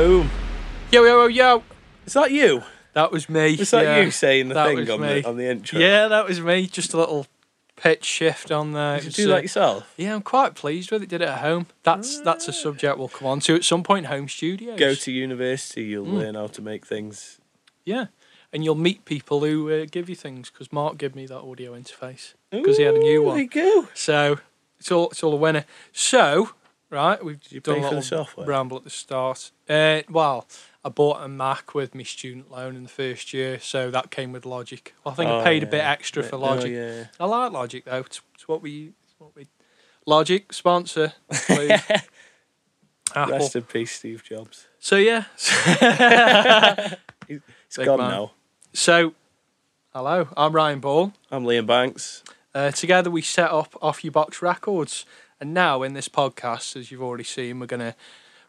Boom. Yo, yo, yo, yo. Is that you? That was me. Is that yeah. you saying the that thing on me. the, on the intro? Yeah, that was me. Just a little pitch shift on there. Did you do that yourself? Yeah, I'm quite pleased with it. Did it at home. That's that's a subject we'll come on to at some point. Home studios. Go to university, you'll Mm. learn how to make things. yeah, and you'll meet people who uh, give you things because Mark gave me that audio interface because he had a new one. There you go. So it's all it's all a winner. So right, we've you done pay a for the little software? ramble at the start. Uh, well, I bought a Mac with my student loan in the first year, so that came with Logic. I think I Oh, paid a yeah. bit extra for Oh, Logic. yeah. I like Logic though. It's, it's what we it's what we Logic sponsor. Please. Apple. Rest in peace, Steve Jobs. So yeah. It's Big gone man. now. so hello, I'm Ryan Ball. I'm Liam Banks. Uh, together we set up Off Your Box Records, and now in this podcast, as you've already seen, we're going to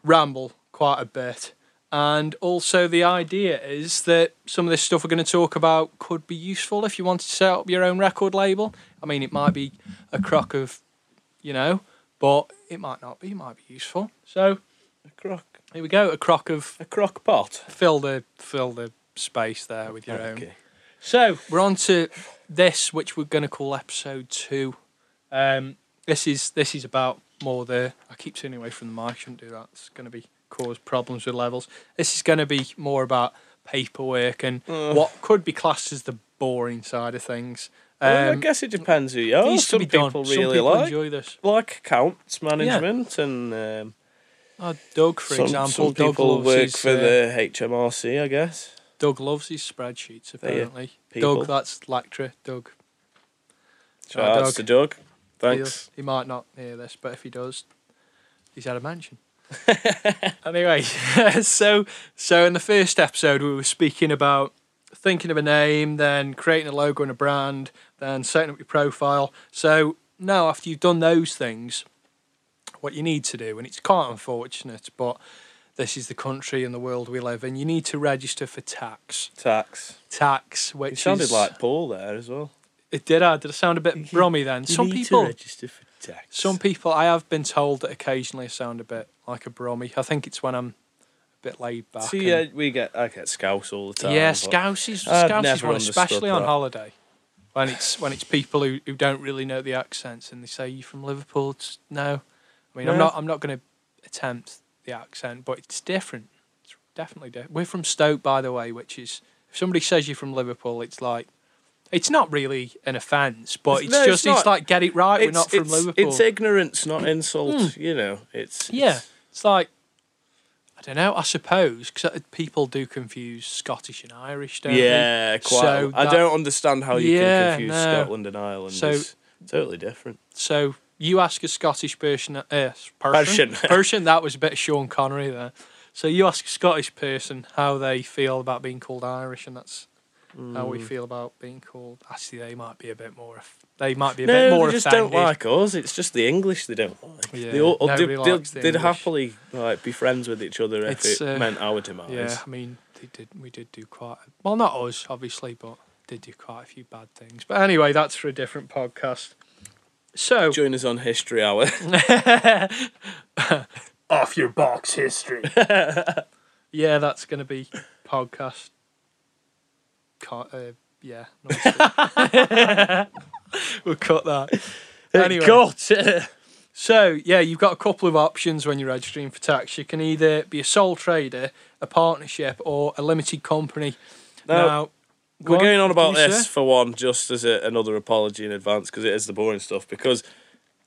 ramble quite a bit. And also, the idea is that some of this stuff we're going to talk about could be useful if you wanted to set up your own record label. I mean, it might be a crock of, you know, but it might not be. It might be useful. So A crock. here we go. A crock of A crock pot. fill the fill the space there with your own. Okay. So we're on to this, which we're going to call episode two. Um, this is this is about more the. I keep turning away from the mic. Shouldn't do that. It's going to be cause problems with levels. This is going to be more about paperwork and Ugh. what could be classed as the boring side of things. Well, I Um, guess it depends who you are. Some be done. people Some really people like enjoy this. like accounts management, and um, Oh, Doug, for some, example, some Doug people work his, for uh, the HMRC, I guess. Doug loves his spreadsheets. Apparently, people. Doug, that's lecturer. Doug. Shout Doug. to Doug. Thanks. He might not hear this, but if he does, he's had a mansion. anyway, so so in the first episode we were speaking about thinking of a name, then creating a logo and a brand, then setting up your profile. So now after you've done those things, what you need to do, and it's quite unfortunate, but this is the country and the world we live in, you need to register for tax. Tax. Tax, which It sounded is, like Paul there as well. It did. I did. I sound a bit brummy then. Some people, register for tax. Some people, I have been told that occasionally I sound a bit like a brummy. I think it's when I'm a bit laid back. See, uh, we get I get scouse all the time. yeah, Scouse is Scouse is one, especially on that. holiday. When it's when it's people who, who don't really know the accents and they say you from Liverpool. It's, no, I mean I'm not I'm not going to attempt the accent, but it's different. It's definitely different. We're from Stoke, by the way, which is if somebody says you're from Liverpool, it's like it's not really an offence, but It's- it's, no, just it's, not. like get it right. We're not from it's, Liverpool. it's ignorance, not insult. You know, it's Hmm. Yeah, it's- it's like I don't know. I suppose because people do confuse Scottish and Irish, don't they? yeah, quite. So I don't understand how you Yeah, can confuse no. Scotland and Ireland. So- it's totally different. So you ask a Scottish person, uh, person, Persian. person. That was a bit of Sean Connery there. So you ask a Scottish person how they feel about being called Irish, and that's how Hmm. we feel about being called. Actually, they might be a bit more. They might be a No, bit more they just offended. don't like us. It's just the English they don't like. Yeah, they all, nobody they'd, likes the they'd, they'd English. happily like be friends with each other if It's, it uh, meant our demise. Yeah, I mean, they did. We did do quite. Well, not us, obviously, but did do quite a few bad things. But anyway, that's for a different podcast. So Join us on History Hour. off your box history. yeah, that's going to be podcast. Ca- Uh, yeah, we'll cut that. Anyway. Cut. So yeah, you've got a couple of options when you're registering for tax. You can either be a sole trader, a partnership, or a limited company. Now, now go We're going on about this say? for one, just as a, another apology in advance, because it is the boring stuff. Because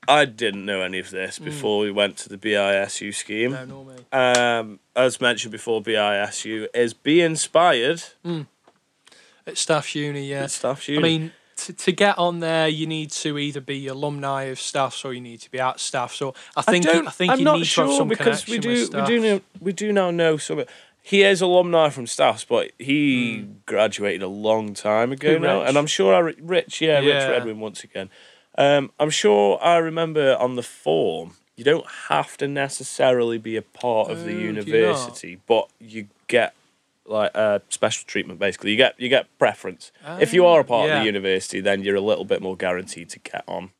I didn't know any of this before we went to the BISU scheme. No, no, mate. Um, as mentioned before, BISU is be inspired At Staffs Uni, yeah. at Uni. I mean, to, to get on there, you need to either be alumni of Staffs or you need to be at Staffs. So I think you, I think I'm you not need sure to have some because we do we do know we do now know some. He is alumni from Staffs, but he graduated a long time ago. Who, now, Rich? and I'm sure I Rich, yeah, Rich Yeah. Redwin once again. Um, I'm sure I remember on the form. You don't have to necessarily be a part of the Oh, do you university, but you get like uh, special treatment. Basically, you get you get preference. if you are a part of the university, then you're a little bit more guaranteed to get on.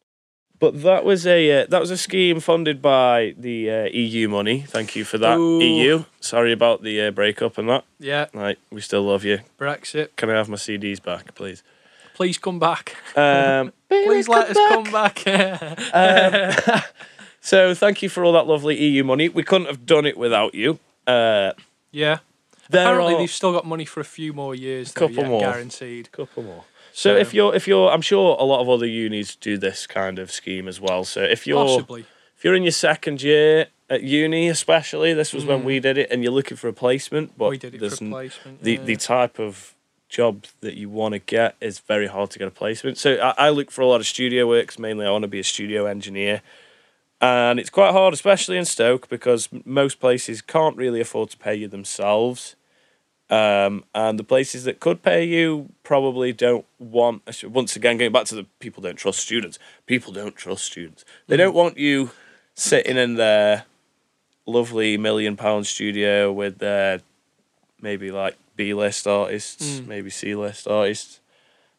But that was a uh, that was a scheme funded by the uh, EU money. Thank you for that, Ooh. EU. Sorry about the uh, breakup and that. Yeah, Like we still love you. Brexit. Can I have my CDs back, please? Please come back. Um, Please let us come back. Um, so thank you for all that lovely EU money. We couldn't have done it without you. Uh, yeah. There Apparently, are they've still got money for a few more years. Though, Couple yeah, more. guaranteed. couple more. So So- if you're if you're, I'm sure a lot of other unis do this kind of scheme as well. So if you're Possibly. if you're in your second year at uni, especially this was when Mm. we did it, and you're looking for a placement, but we did it there's for placement. the yeah. the type of job that you want to get is very hard to get a placement. So I, I look for a lot of studio works. Mainly, I want to be a studio engineer, and it's quite hard, especially in Stoke, because most places can't really afford to pay you themselves. Um, and the places that could pay you probably don't want. Once again, going back to the people don't trust students. People don't trust students. They don't want you sitting in their lovely million pound studio with their maybe like B list artists, Mm. maybe C list artists,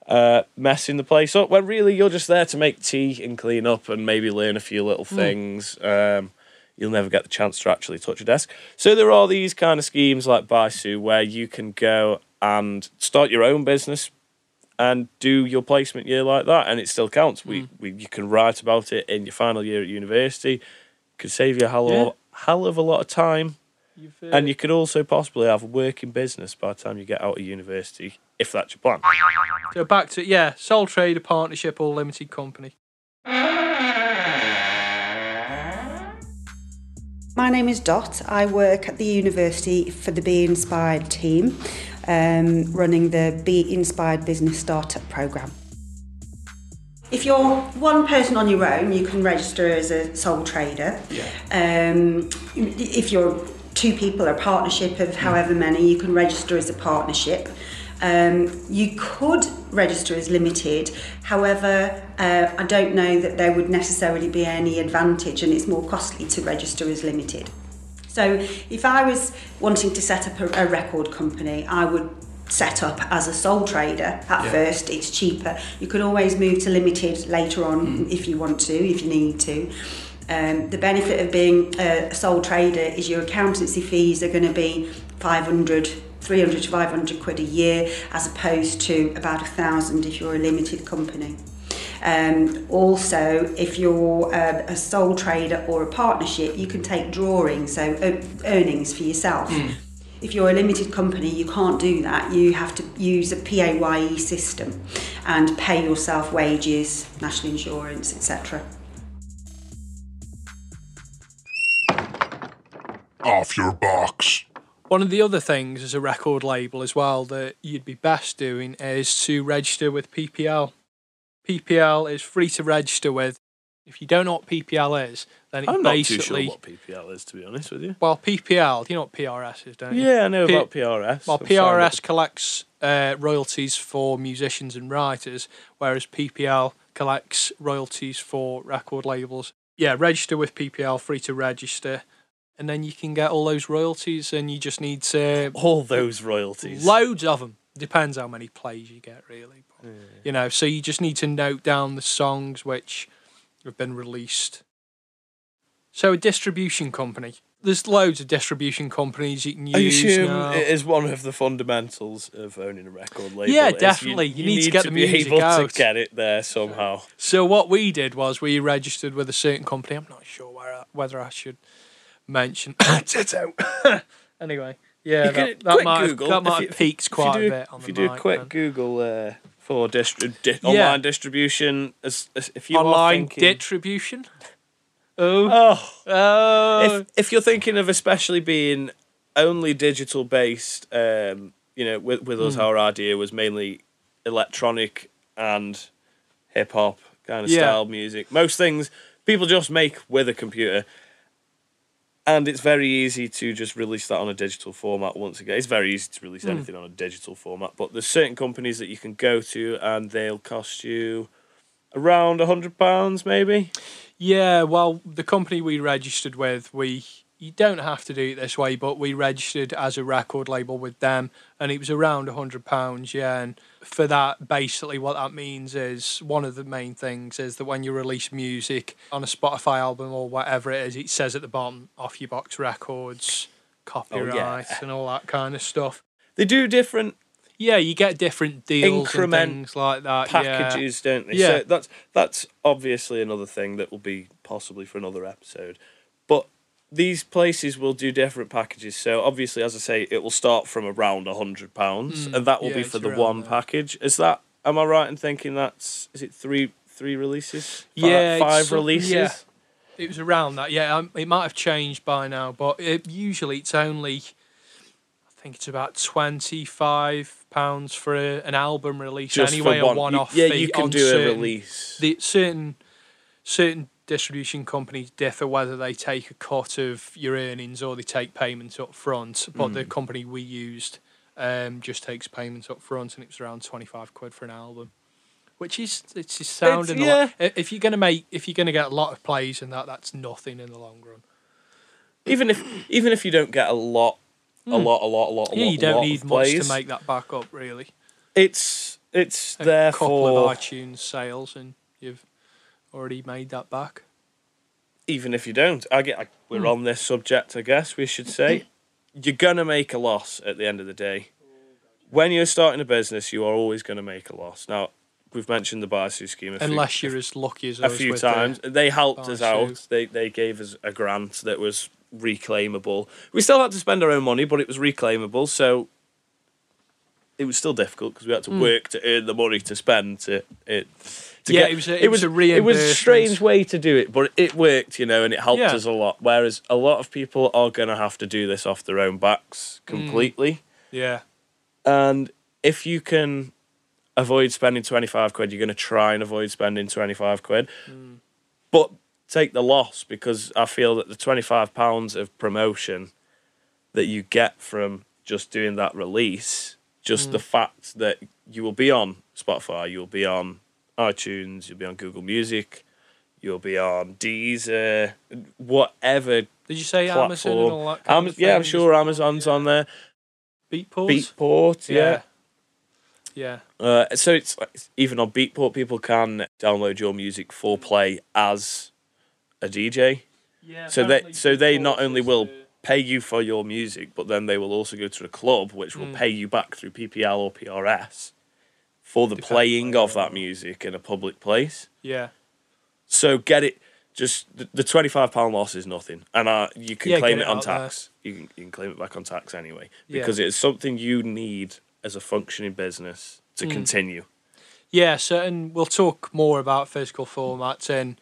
uh, messing the place up. When really you're just there to make tea and clean up and maybe learn a few little things. Um, you'll never get the chance to actually touch a desk. So there are these kind of schemes like BISU where you can go and start your own business and do your placement year like that, and it still counts. We, we you can write about it in your final year at university. Could save you a hell, Yeah. of, hell of a lot of time. You've, uh, And you could also possibly have a working business by the time you get out of university, if that's your plan. so back to yeah, sole trader partnership or limited company. My name is Dot. I work at the university for the Be Inspired team, um, running the Be Inspired Business Startup Programme. If you're one person on your own, you can register as a sole trader. Um, if you're two people, a partnership of however many, you can register as a partnership. Um, you could register as limited, however, uh, I don't know that there would necessarily be any advantage and it's more costly to register as limited. So if I was wanting to set up a, a record company, I would set up as a sole trader at Yeah. first. It's cheaper. You can always move to limited later on if you want to, if you need to. Um, the benefit of being a sole trader is your accountancy fees are going to be 500 300 to 500 quid a year as opposed to about a thousand if you're a limited company. Um, also, if you're uh, a sole trader or a partnership, you can take drawings, so uh, earnings for yourself. If you're a limited company, you can't do that. You have to use a PAYE system and pay yourself wages, national insurance, etc. your box. One of the other things as a record label as well that you'd be best doing is to register with PPL. PPL is free to register with. If you don't know what PPL is, then it I'm not too sure basically what PPL is, to be honest with you. well PPL. You know what PRS is, don't you? Yeah, I know P- about PRS. Well, I've signed up. PRS collects uh, royalties for musicians and writers, whereas PPL collects royalties for record labels. Yeah, register with PPL, free to register, and then you can get all those royalties, and you just need to all those royalties. loads of them. Depends how many plays you get, really. But, You know, so you just need to note down the songs which have been released. So a distribution company. There's loads of distribution companies you can use. I assume now. it is one of the fundamentals of owning a record label. Yeah, is you- definitely. You need to get the be music able out. to get it there somehow. So what we did was we registered with a certain company. I'm not sure where, whether I should mention. Anyway, yeah, You that, that quick might Google, that if might you- have peaked If you quite do- a bit on If the you do a mic quick then. Google uh, for distri- di- Yeah. online distribution, as, as if you are online thinking, distribution. Oh, oh, oh, if if you're thinking of especially being only digital based, um, you know, with with us, Hmm. our idea was mainly electronic and hip hop kind of Yeah. style music. Most things people just make with a computer. And it's very easy to just release that on a digital format once again. It's very easy to release Hmm. anything on a digital format, but there's certain companies that you can go to and they'll cost you around a hundred pounds maybe. yeah. Well, the company we registered with, we you don't have to do it this way, but we registered as a record label with them, and it was around a hundred pounds. Yeah, and for that, basically, what that means is one of the main things is that when you release music on a Spotify album or whatever it is, it says at the bottom off your box records, copyright, and all that kind of stuff. They do different Yeah, you get different deals and things like that. Uh, yeah. packages, don't they? Yeah. So that's that's obviously another thing that will be possibly for another episode. But these places will do different packages. So obviously, as I say, it will start from around a hundred pounds, Mm, and that will yeah, be for the one there. package. Is that? Am I right in thinking that's? Is it three three releases? Fi- Yeah, five releases. yeah. It was around that, yeah. Um, it might have changed by now, but it, usually it's only, I think it's about twenty five pounds for a, an album release Just anyway, one. a one off. Yeah, you can do certain, a release. The certain certain distribution companies differ whether they take a cut of your earnings or they take payments up front. But Mm. the company we used um, just takes payments up front, and it was around twenty five quid for an album. Which is it's just sounding a yeah. lot. If you're gonna make, if you're gonna get a lot of plays and that, that's nothing in the long run. even if even if you don't get a lot, a lot, a lot, a lot, a Hmm. yeah, lot, you don't lot need much plays, to make that back up, really. It's it's A there couple for of iTunes sales, and you've already made that back. even if you don't. I get I, we're Hmm. on this subject, I guess we should say. You're gonna make a loss at the end of the day. When you're starting a business, you are always gonna make a loss. Now, we've mentioned the BISU scheme a few, Unless you're as lucky as a few times. They helped us out. They they gave us a grant that was reclaimable. We still had to spend our own money, but it was reclaimable. So it was still difficult because we had to Hmm. work to earn the money to spend to it. To Yeah, get, it was a- it was a it was a strange way to do it, but it worked, you know, and it helped Yeah. us a lot. Whereas a lot of people are gonna have to do this off their own backs Hmm. completely. yeah, And if you can avoid spending 25 quid, you're going to try and avoid spending 25 quid. But take the loss because I feel that the 25 pounds of promotion that you get from just doing that release, just the fact that you will be on Spotify, you'll be on iTunes, you'll be on Google Music, you'll be on Deezer, whatever did you say platform. Amazon and all that? Kind Am- yeah, I'm sure Amazon's on there. Beatport. Beatport, yeah. yeah, Uh, so it's like, even on Beatport, people can download your music for play as a DJ. yeah. So they so they not only will pay you for your music, but then they will also go to a club which will Mm. pay you back through PPL or PRS for the Depends playing of that music in a public place. yeah, So get it. Just the, the twenty five pound loss is nothing, and uh, you can Yeah, claim get it it on out there. tax. You can you can claim it back on tax anyway Yeah. because it's something you need as a functioning business to Mm. continue. yeah. So, and we'll talk more about physical formats in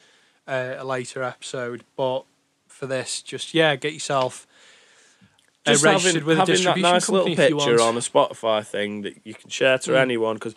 uh, a later episode. But for this, just yeah, get yourself just registered having, with a having that nice little company if you picture on a Spotify thing that you can share to Mm. anyone because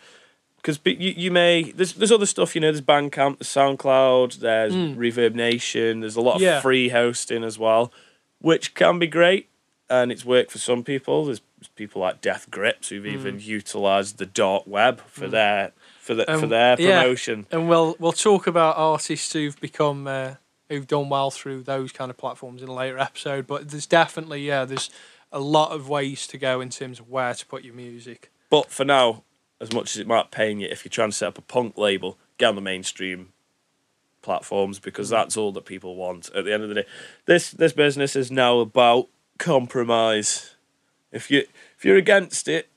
because you, you may there's there's other stuff you know there's Bandcamp there's SoundCloud there's Mm. ReverbNation there's a lot of Yeah. free hosting as well which can be great and it's worked for some people there's people like Death Grips who've even utilized the dark web for Mm. their for the, for Um, their yeah. promotion And we'll we'll talk about artists who've become uh, who've done well through those kind of platforms in a later episode. But there's definitely yeah, there's a lot of ways to go in terms of where to put your music. But for now, as much as it might pain you, if you're trying to set up a punk label, get on the mainstream platforms because that's all that people want. At the end of the day, this this business is now about compromise. If you if you're against it,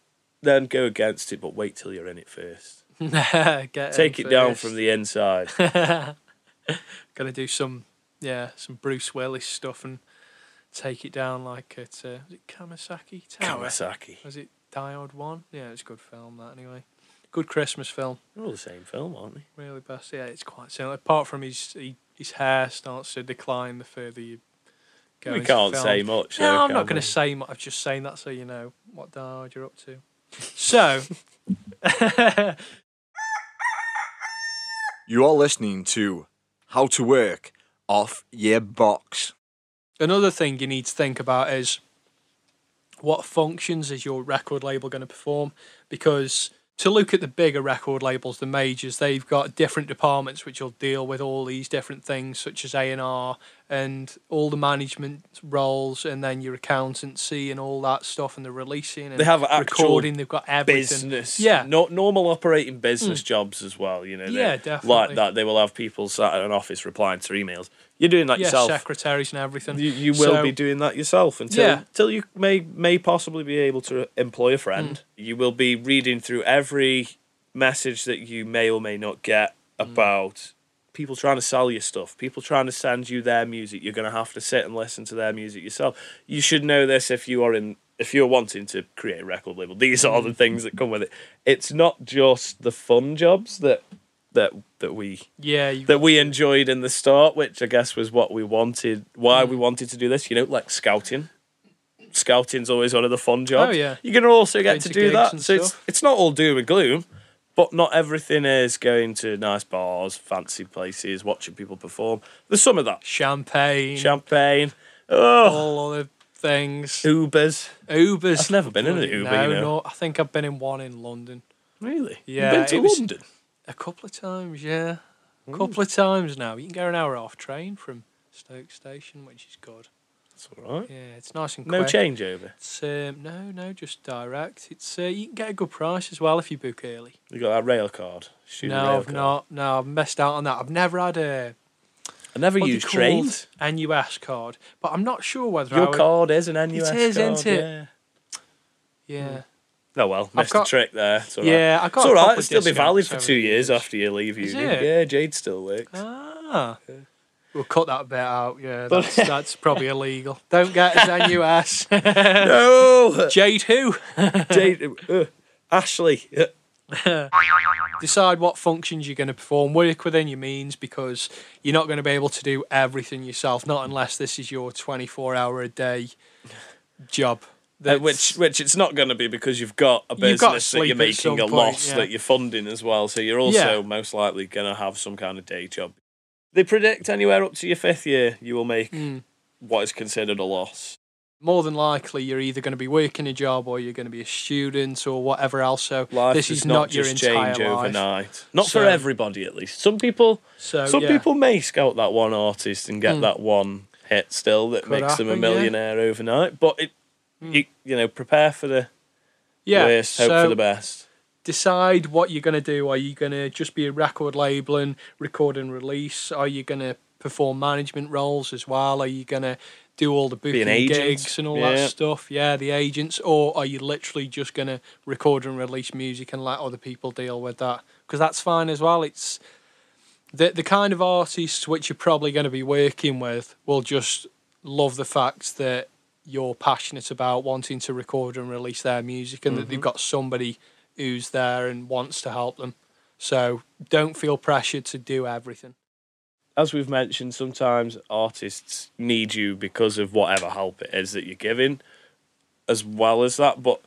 then go against it, but wait till you're in it first. Take it down from the inside. Gonna do some yeah some Bruce Willis stuff and take it down like at uh, was it Kamasaki Tower? Kawasaki. Was it Die Hard One? Yeah, it's a good film that anyway. Good Christmas film. They're all the same film, aren't they? Really best. Yeah, it's quite similar. Apart from his he, his hair starts to decline the further you go. we into can't film. say much. No, though, I'm not going to say much. I'm just saying that so you know what Diode you're up to. So, You are listening to How to Work Off Your Box. another thing you need to think about is what functions is your record label going to perform? Because to look at the bigger record labels, the majors, they've got different departments which will deal with all these different things, such as A and R, and all the management roles, and then your accountancy and all that stuff, and the releasing and They have actual recording. They've got everything. business. Yeah. No, normal operating business hmm. jobs as well. You know. they- Yeah, Like that, they will have people sat at an office replying to emails. You're doing that yeah, yourself. secretaries and everything. You, you will So- be doing that yourself until Yeah. until you may may possibly be able to employ a friend. Hmm. You will be reading through every message that you may or may not get Hmm. about people trying to sell you stuff, people trying to send you their music. You're going to have to sit and listen to their music yourself. You should know this if you are in if you're wanting to create a record label. These are the things that come with it. It's not just the fun jobs that that that we yeah, that we enjoyed in the start, which I guess was what we wanted, why Mm. we wanted to do this. You know, like scouting. Scouting's always one of the fun jobs. Oh, yeah. you're going to also get Going to to do that. So it's stuff. it's not all doom and gloom, but not everything is going to nice bars, fancy places, watching people perform. There's some of that. champagne, Champagne, oh, all other things. Ubers. Ubers. I've never been in an Uber, No, you know. no. I think I've been in one in London. Really? Yeah, You've been to it was- London. A couple of times, yeah. A couple of times now. You can go an hour off train from Stoke Station, which is good. That's all right. Yeah, it's nice and No quick. changeover. It's, um, no, no, just direct. It's uh, you can get a good price as well if you book early. You got that rail card. Student no, rail I've card. not. No, I've missed out on that. I've never had a I never what used trains. NUS card, but I'm not sure whether I Your would, card is an NUS is, card. isn't it? Yeah. Yeah, Oh well, missed got- a trick there. It's all right. yeah. I got. It's all right. It'll still be valid for two the years after you leave uni. Yeah, Jade still works. Ah. We'll cut that bit out. Yeah, that's, that's probably illegal. Don't get us NUS. no, Jade who? Jade, uh, Ashley. uh, Decide what functions you're going to perform. Work within your means because you're not going to be able to do everything yourself. Not unless this is your 24 hour a day job. Uh, which which it's not going to be because you've got a You've got business that you're sleep at some making a point, loss yeah. that you're funding as well. So you're also Yeah. most likely going to have some kind of day job. They predict anywhere up to your fifth year you will make Mm. what is considered a loss. more than likely you're either going to be working a job or you're going to be a student or whatever else. So Life this is not, not your entire change life. overnight. Not So- for everybody, at least. Some people So Some yeah. people may scout that one artist and get Mm. that one hit still that Could makes them a happen, yeah. Hmm. millionaire overnight. But it, you, you know, prepare for the yeah. worst, hope so for the best. decide what you're going to do. Are you going to just be a record label and record and release? Are you going to perform management roles as well? Are you going to do all the booking gigs and all yeah. that stuff? Yeah, the agents. Or are you literally just going to record and release music and let other people deal with that? Because that's fine as well. It's the the kind of artists which you're probably going to be working with will just love the fact that you're passionate about wanting to record and release their music and that they've got somebody who's there and wants to help them. So don't feel pressured to do everything. As we've mentioned, sometimes artists need you because of whatever help it is that you're giving, as well as that. But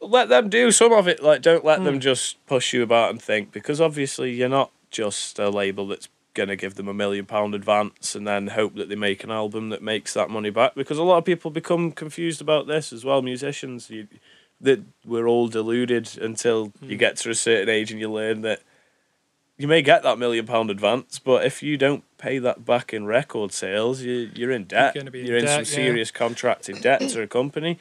let them do some of it. Like, don't let Hmm. them just push you about and think, because obviously you're not just a label that's going to give them a million pound advance and then hope that they make an album that makes that money back. Because a lot of people become confused about this as well. Musicians, you, that we're all deluded until you Hmm. get to a certain age and you learn that you may get that million pound advance, but if you don't pay that back in record sales, you, you're in debt. be in you're in debt, some yeah. serious contracted debt to a company.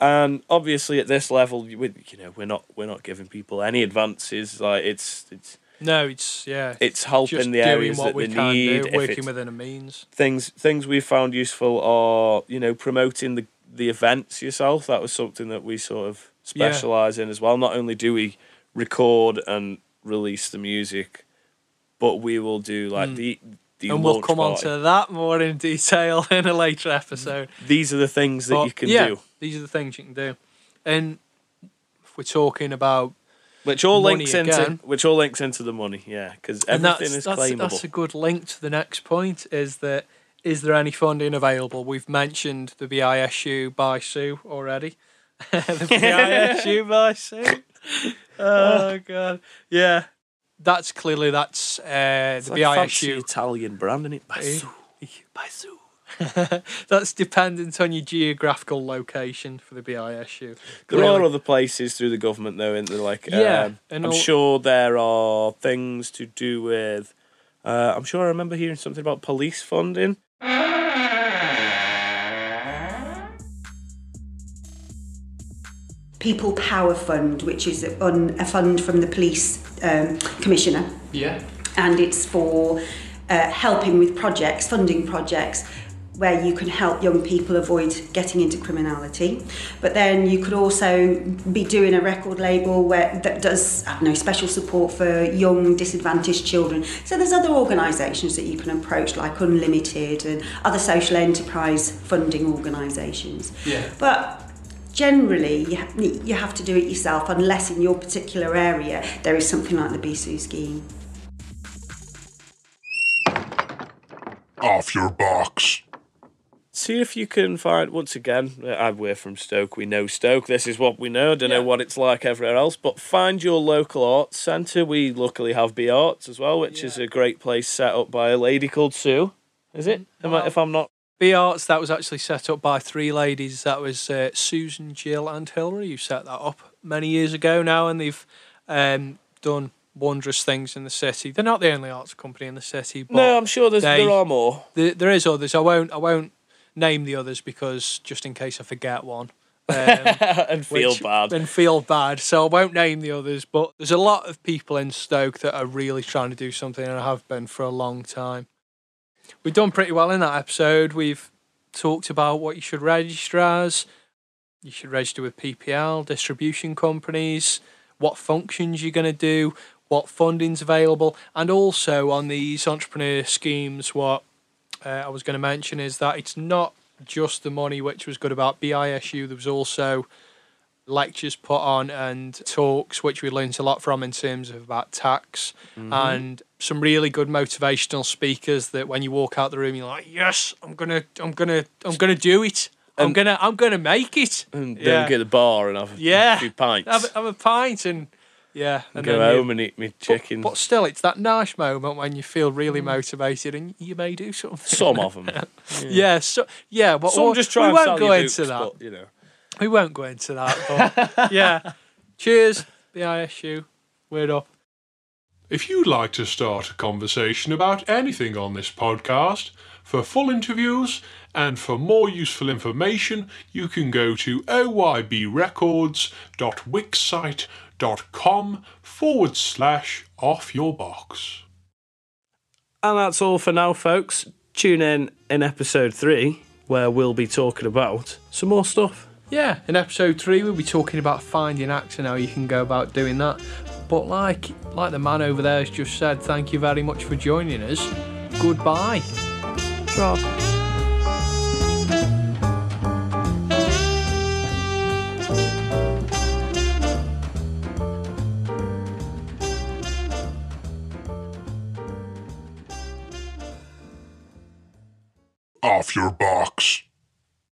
And obviously, at this level, you you know, we're not we're not giving people any advances. Like it's it's No, it's yeah. it's helping the doing areas what that we they can need. do, working within a means. things things we've found useful are you know promoting the the events yourself. That was something that we sort of Yeah. specialize in as well. Not only do we record and release the music, but we will do like the the Mm. And we'll come on to that more in detail in a later episode. These are the things that But, you can yeah, do, These are the things you can do. And if we're talking about which all money links into again. which all links into the money. Yeah, because everything that's, is that's, claimable. that's a good link to the next point is that is there any funding available? We've mentioned the BISU by Sue already. the BISU by Sue. Oh god. Yeah. That's clearly that's uh, the like BISU. Italian brand, isn't it? Eh? Basu. That's dependent on your geographical location for the BISU. There really. are other places through the government though, isn't there? Like, yeah, um, I'm all... sure there are things to do with. Uh, I'm sure I remember hearing something about police funding. People Power Fund, which is a fund from the police um, commissioner. Yeah. And it's for uh, helping with projects, funding projects where you can help young people avoid getting into criminality. But then you could also be doing a record label where that does I don't know special support for young disadvantaged children. So there's other organisations that you can approach like Unlimited and other social enterprise funding organisations. Yeah. But generally you, ha- you have to do it yourself unless in your particular area there is something like the BSU scheme. Off your box. See if you can find once again. uh, We're from Stoke. We know Stoke. This is what we know. I don't know what it's like everywhere else. But find your local arts centre. We luckily have B Arts as well, which is a great place set up by a lady called Sue. Is it? Am I, if I'm not. B Arts, that was actually set up by three ladies. That was uh, Susan, Jill, and Hilary who set that up many years ago now, and they've um, done wondrous things in the city. They're not the only arts company in the city, but No, I'm sure there's, they- there are more. there, there is others. I won't. I won't name the others because just in case I forget one. Um, and feel which- bad. And feel bad. So I won't name the others, but there's a lot of people in Stoke that are really trying to do something and have been for a long time. We've done pretty well in that episode. We've talked about what you should register as. You should register with PPL, distribution companies, what functions you're going to do, what funding's available, and also on these entrepreneur schemes, what uh, I was going to mention is that it's not just the money, which was good about BISU. There was also lectures put on and talks, which we learnt a lot from in terms of about tax and some really good motivational speakers. That when you walk out the room, you're like, "Yes, I'm gonna, I'm gonna, I'm gonna do it. I'm gonna, I'm gonna make it." and yeah. then get the bar and have a Yeah. few pints. Have, have a pint and yeah, and go then you- home and eat me chicken. But, still, it's that nice moment when you feel really motivated and you may do something. Some of them. Yeah, so yeah, but Some we- just try we won't go into books, that. but, you know. We won't go into that. But yeah, cheers, the ISU. Word up. If you'd like to start a conversation about anything on this podcast, for full interviews and for more useful information, you can go to oybrecords.wixsite.com forward slash off your box. And that's all for now, folks. Tune in in episode three, where we'll be talking about some more stuff. Yeah, in episode three we'll be talking about finding acts and how you can go about doing that. But like like the man over there has just said, thank you very much for joining us. Goodbye. Off your box.